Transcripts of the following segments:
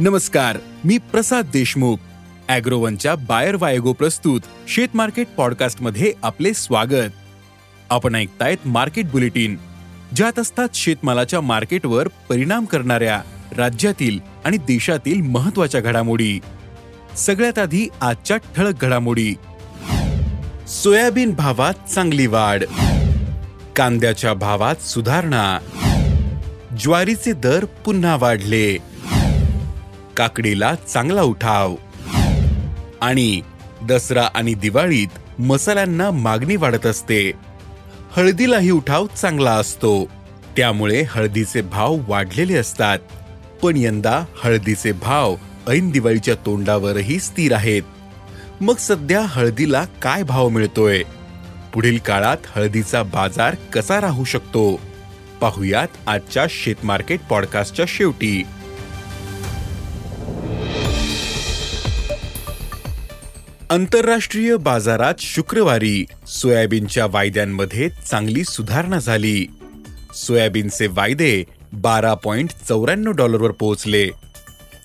नमस्कार मी प्रसाद देशमुख. अॅग्रोवनच्या बायर वायगो प्रस्तुत शेत मार्केट पॉडकास्टमध्ये आपले स्वागत. आपण ऐकतायत मार्केट बुलेटिन. ज्यात असतात शेतमालाच्या मार्केटवर परिणाम करणाऱ्या राज्यातील आणि देशातील महत्त्वाच्या घडामोडी. सगळ्यात आधी आजच्या ठळक घडामोडी. सोयाबीन भावात चांगली वाढ. कांद्याच्या भावात सुधारणा. ज्वारीचे दर पुन्हा वाढले. काकडीला चांगला उठाव. आणि दसरा आणि दिवाळीत मसाल्यांना मागणी वाढत असते. हळदीलाही उठाव चांगला असतो. त्यामुळे हळदीचे भाव वाढलेले असतात. पण यंदा हळदीचे भाव ऐन दिवाळीच्या तोंडावरही स्थिर आहेत. मग सध्या हळदीला काय भाव मिळतोय? पुढील काळात हळदीचा बाजार कसा राहू शकतो? पाहुयात आजच्या शेतमार्केट पॉडकास्टच्या शेवटी. आंतरराष्ट्रीय बाजारात शुक्रवारी सोयाबीनच्या वायद्यांमध्ये चांगली सुधारणा झाली. सोयाबीनचे वायदे बारा पॉइंट चौऱ्याण्णव डॉलरवर पोहोचले.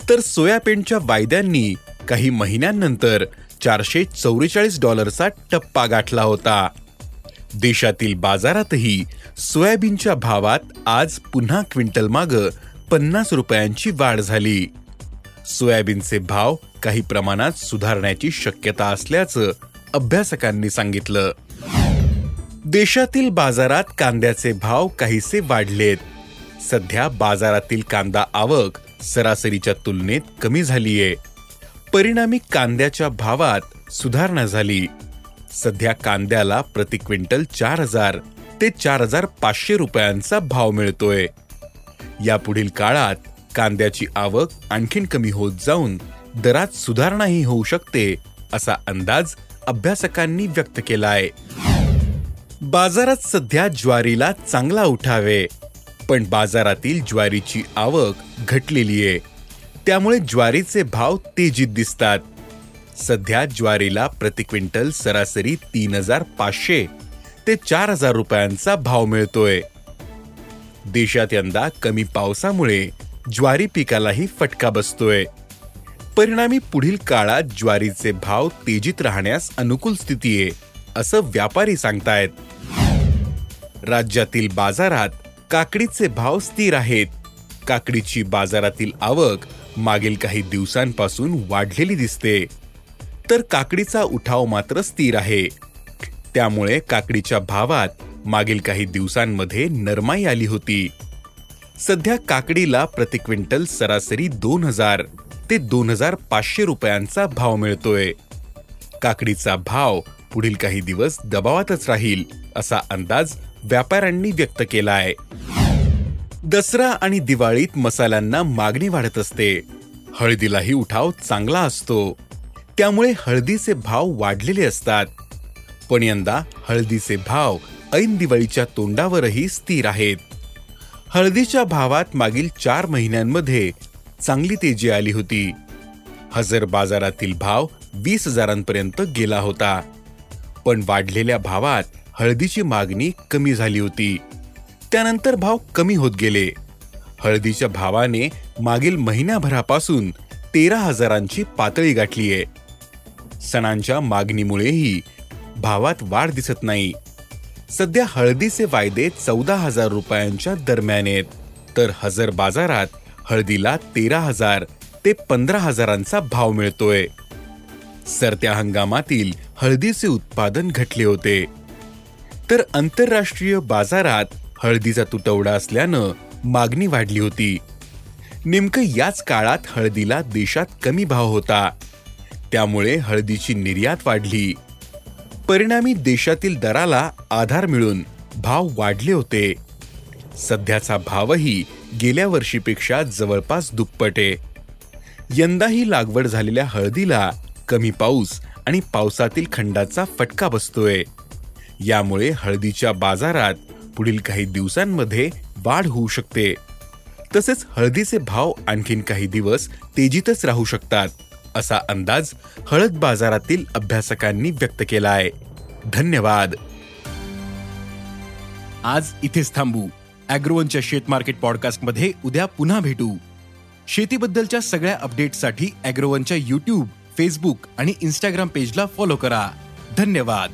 तर सोयाबीनच्या वायद्यांनी काही महिन्यांनंतर चारशे चौवेचाळीस डॉलरचा टप्पा गाठला होता. देशातील बाजारातही सोयाबीनच्या भावात आज पुन्हा क्विंटल माग पन्नास रुपयांची वाढ झाली. सोयाबीनचे भाव काही प्रमाणात सुधारण्याची शक्यता असल्याचं अभ्यासकांनी सांगितलं. देशातील बाजारात कांद्याचे भाव काहीसे वाढलेत. सध्या बाजारातील कांदा आवक सरासरीच्या तुलनेत कमी झालीये. परिणामी कांद्याच्या भावात सुधारणा झाली. सध्या कांद्याला प्रति क्विंटल चार हजार ते चार हजार पाचशे रुपयांचा भाव मिळतोय. यापुढील काळात कांद्याची आवक आणखीन कमी होत जाऊन दरात सुधारणाही होऊ शकते असा अंदाज अभ्यासकांनी व्यक्त केलाय. बाजारात सध्या ज्वारीला चांगला उठावे पण बाजारातील ज्वारीची आवक घटलेली आहे. त्यामुळे ज्वारीचे भाव तेजीत दिसतात. सध्या ज्वारीला प्रति क्विंटल सरासरी तीन हजार पाचशे ते चार हजार रुपयांचा भाव मिळतोय. देशात यंदा कमी पावसामुळे ज्वारी पिकालाही फटका बसतोय. परिणामी पुढील काळात ज्वारीचे भाव तेजीत राहण्यास अनुकूल स्थिती आहे असं व्यापारी सांगतायत. राज्यातील बाजारात काकडीचे भाव स्थिर आहेत. काकडीची बाजारातील आवक मागील काही दिवसांपासून वाढलेली दिसते. तर काकडीचा उठाव मात्र स्थिर आहे. त्यामुळे काकडीच्या भावात मागील काही दिवसांमध्ये नरमाई आली होती. सध्या काकडीला प्रति क्विंटल सरासरी दोन हजार. ते दोन हजार पाचशे रुपयांचा भाव मिळतोय. काकडीचा भाव पुढील काही दिवस दबावातच राहील असा अंदाज व्यापाऱ्यांनी व्यक्त केलाय. दसरा आणि दिवाळीत मसाल्यांना मागणी वाढत असते. हळदीलाही उठाव चांगला असतो. त्यामुळे हळदीचे भाव वाढलेले असतात. पण यंदा हळदीचे भाव ऐन दिवाळीच्या तोंडावरही स्थिर आहेत. हळदीच्या भावात मागील चार महिन्यांमध्ये चांगली तेजी आली होती. हजर बाजारातील भाव वीस हजारांपर्यंत गेला होता. पण वाढलेल्या भावात हळदीची मागणी कमी झाली होती. त्यानंतर भाव कमी होत गेले. हळदीच्या भावाने मागील महिन्याभरापासून तेरा हजारांची पातळी गाठलीये. सणांच्या मागणीमुळेही भावात वाढ दिसत नाही. सध्या हळदीचे वायदे चौदा हजार रुपयांच्या दरम्यान आहेत. तर हजर बाजारात हळदीला तेरा हजार ते पंधरा हजारांचा भाव मिळतोय. सरत्या हंगामातील हळदीचे उत्पादन घटले होते. तर आंतरराष्ट्रीय बाजारात हळदीचा तुटवडा असल्यानं मागणी वाढली होती. नेमकं याच काळात हळदीला देशात कमी भाव होता. त्यामुळे हळदीची निर्यात वाढली. परिणामी देशातील दराला आधार मिळून भाव वाढले होते. सध्याचा भावही गेल्या वर्षीपेक्षा जवळपास दुप्पट आहे. यंदाही लागवड झालेल्या हळदीला कमी पाऊस आणि पावसातील खंडाचा फटका बसतोय. यामुळे हळदीच्या बाजारात पुढील काही दिवसांमध्ये वाढ होऊ शकते. तसेच हळदीचे भाव आणखीन काही दिवस तेजीतच राहू शकतात. असा अंदाज हळद बाजारातील अभ्यासकांनी व्यक्त केला आहे. धन्यवाद. आज इथेच थांबू. अॅग्रोवनच्या शेत मार्केट पॉडकास्टमध्ये उद्या पुन्हा भेटू. शेतीबद्दलच्या सगळ्या अपडेट्ससाठी अॅग्रोवनच्या युट्यूब फेसबुक आणि इन्स्टाग्राम पेजला फॉलो करा. धन्यवाद.